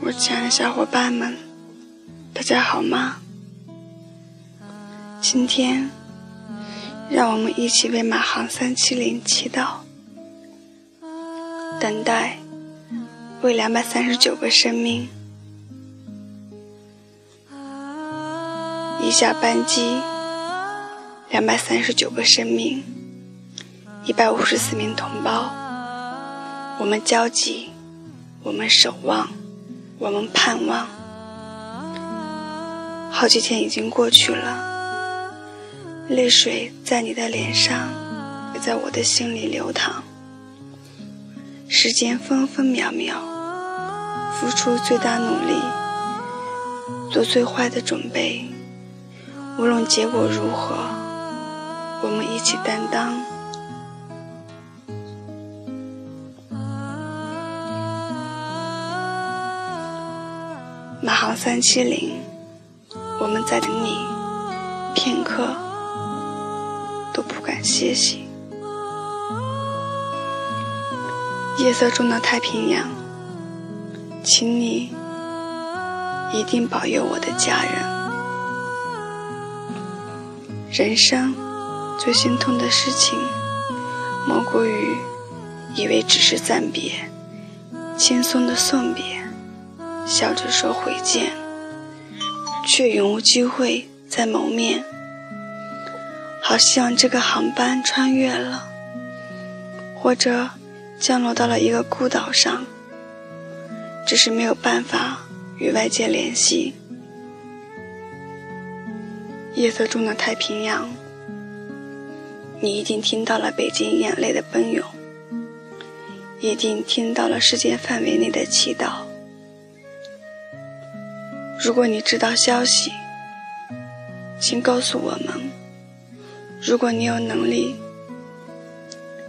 我亲爱的小伙伴们，大家好吗？今天，让我们一起为马航三七零祈祷，等待为两百三十九个生命。一下班机，两百三十九个生命，一百五十四名同胞，我们焦急，我们守望。我们盼望，好几天已经过去了，泪水在你的脸上，也在我的心里流淌。时间分分秒秒，付出最大努力，做最坏的准备，无论结果如何，我们一起担当。马航三七零，我们在等你，片刻都不敢歇息。夜色中的太平洋，请你一定保佑我的家人。人生最心痛的事情，莫过于以为只是暂别，轻松的送别。笑着说回见，却永无机会再谋面。好希望这个航班穿越了，或者降落到了一个孤岛上，只是没有办法与外界联系。夜色中的太平洋，你一定听到了北京眼泪的奔涌，一定听到了世界范围内的祈祷。如果你知道消息，请告诉我们。如果你有能力，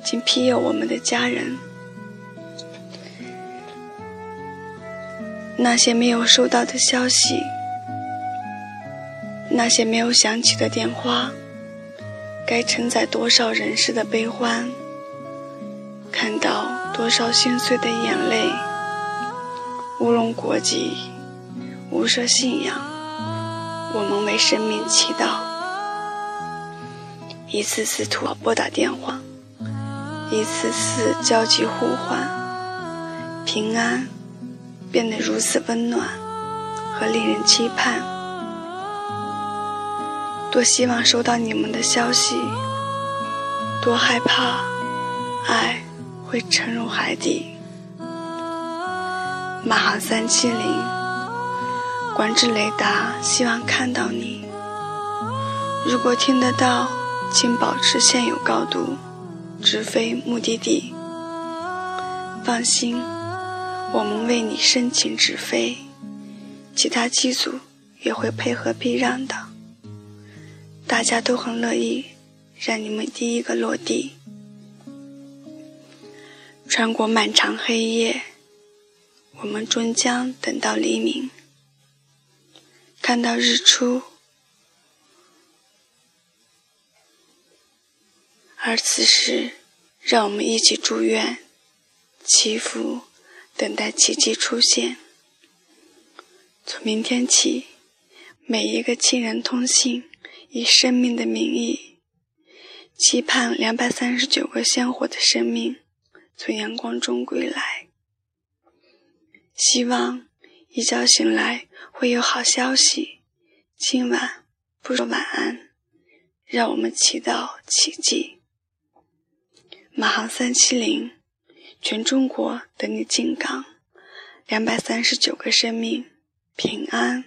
请庇佑我们的家人。那些没有收到的消息，那些没有响起的电话，该承载多少人世的悲欢？看到多少心碎的眼泪？无论国籍。无设信仰，我们为生命祈祷。一次次突拨打电话，一次次焦急呼唤，平安变得如此温暖和令人期盼。多希望收到你们的消息，多害怕爱会沉入海底。马航三七零。管制雷达，希望看到你。如果听得到，请保持现有高度，直飞目的地。放心，我们为你申请直飞，其他机组也会配合避让的。大家都很乐意让你们第一个落地。穿过漫长黑夜，我们终将等到黎明。看到日出，而此时，让我们一起祝愿、祈福，等待奇迹出现。从明天起，每一个亲人通信，以生命的名义，期盼两百三十九个鲜活的生命从阳光中归来。希望一觉醒来。会有好消息，今晚不说晚安，让我们祈祷奇迹。马航三七零，全中国等你进港，两百三十九个生命平安。